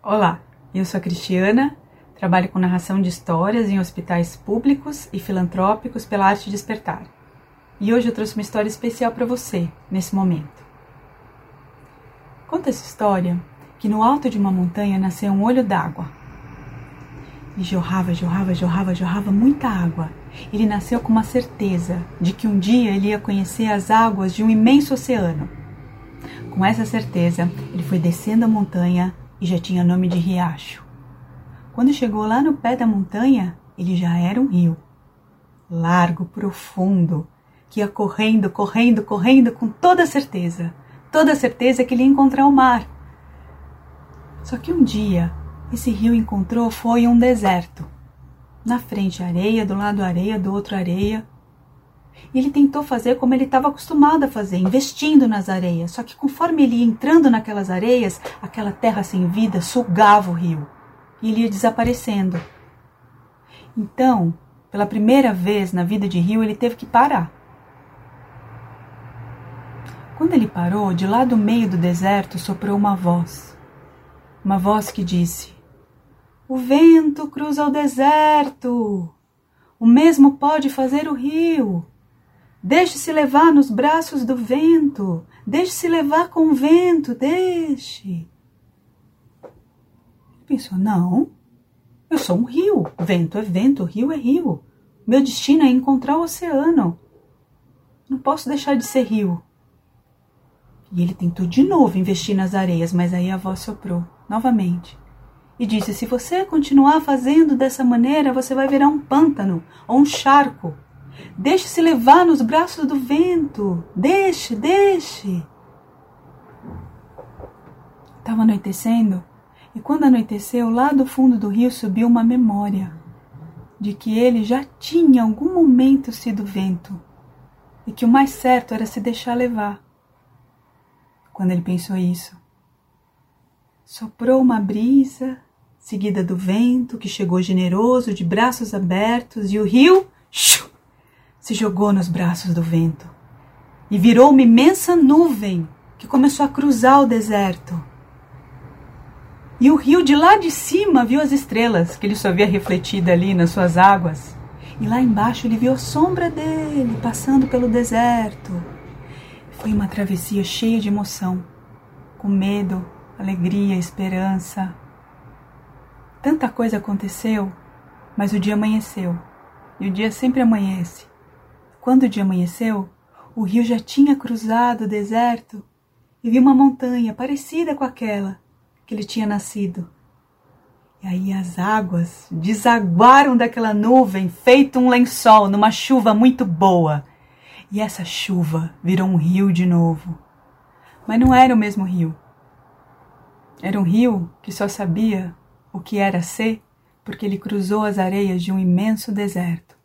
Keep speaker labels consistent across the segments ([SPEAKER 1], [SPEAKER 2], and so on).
[SPEAKER 1] Olá, eu sou a Cristiana, trabalho com narração de histórias em hospitais públicos e filantrópicos pela Arte Despertar. E hoje eu trouxe uma história especial para você nesse momento. Conta essa história que no alto de uma montanha nasceu um olho d'água. E jorrava, jorrava, jorrava, jorrava muita água. Ele nasceu com uma certeza de que um dia ele ia conhecer as águas de um imenso oceano. Com essa certeza, ele foi descendo a montanha e já tinha nome de riacho. Quando chegou lá no pé da montanha, ele já era um rio. Largo, profundo, que ia correndo, correndo, correndo com toda certeza. Toda certeza que ele ia encontrar o mar. Só que um dia, esse rio encontrou foi um deserto. Na frente areia, do lado areia, do outro areia. E ele tentou fazer como ele estava acostumado a fazer, investindo nas areias. Só que conforme ele ia entrando naquelas areias, aquela terra sem vida sugava o rio. E ele ia desaparecendo. Então, pela primeira vez na vida de Rio, ele teve que parar. Quando ele parou, de lá do meio do deserto soprou uma voz. Uma voz que disse: O vento cruza o deserto. O mesmo pode fazer o rio. Deixe-se levar nos braços do vento. Deixe-se levar com o vento. Deixe. Ele pensou: Não, eu sou um rio. Vento é vento, rio é rio. Meu destino é encontrar o oceano. Não posso deixar de ser rio. E ele tentou de novo investir nas areias, mas aí a voz soprou novamente e disse: Se você continuar fazendo dessa maneira, você vai virar um pântano ou um charco. Deixe-se levar nos braços do vento. Deixe, deixe. Estava anoitecendo e quando anoiteceu, lá do fundo do rio subiu uma memória de que ele já tinha algum momento sido vento e que o mais certo era se deixar levar quando ele pensou isso. Soprou uma brisa, seguida do vento que chegou generoso, de braços abertos, e o rio shoo, se jogou nos braços do vento e virou uma imensa nuvem que começou a cruzar o deserto. E o rio de lá de cima viu as estrelas que ele só via refletida ali nas suas águas. E lá embaixo ele viu a sombra dele passando pelo deserto. Foi uma travessia cheia de emoção, com medo, alegria, esperança. Tanta coisa aconteceu, mas o dia amanheceu. E o dia sempre amanhece. Quando o dia amanheceu, o rio já tinha cruzado o deserto e viu uma montanha parecida com aquela que ele tinha nascido. E aí as águas desaguaram daquela nuvem, feito um lençol numa chuva muito boa. E essa chuva virou um rio de novo. Mas não era o mesmo rio. Era um rio que só sabia o que era ser porque ele cruzou as areias de um imenso deserto.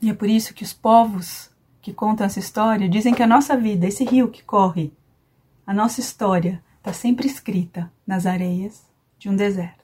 [SPEAKER 1] E é por isso que os povos que contam essa história dizem que a nossa vida, esse rio que corre, a nossa história está sempre escrita nas areias de um deserto.